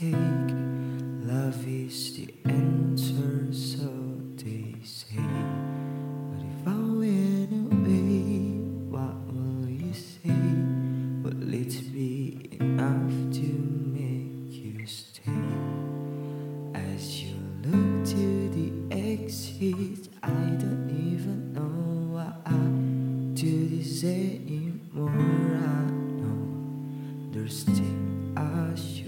take. Love is the answer, so they say. But if I went away, what will you say? Will it be enough to make you stay? As you look to the exit, I don't even know what I do this anymore. I know there's still I should.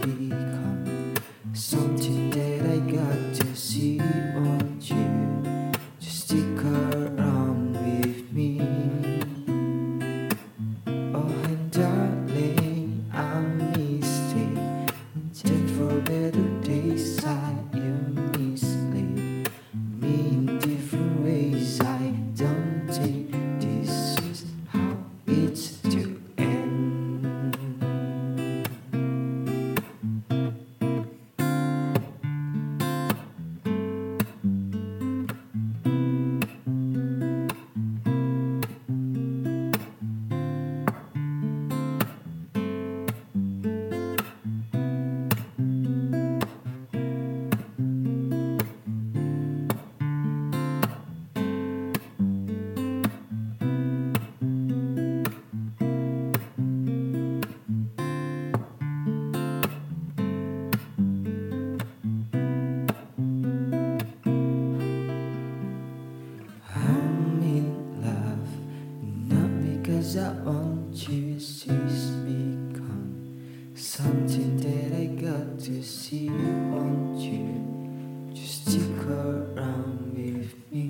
I want you sees become something that I got to see. Want you to stick around with me?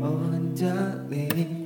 Oh, darling.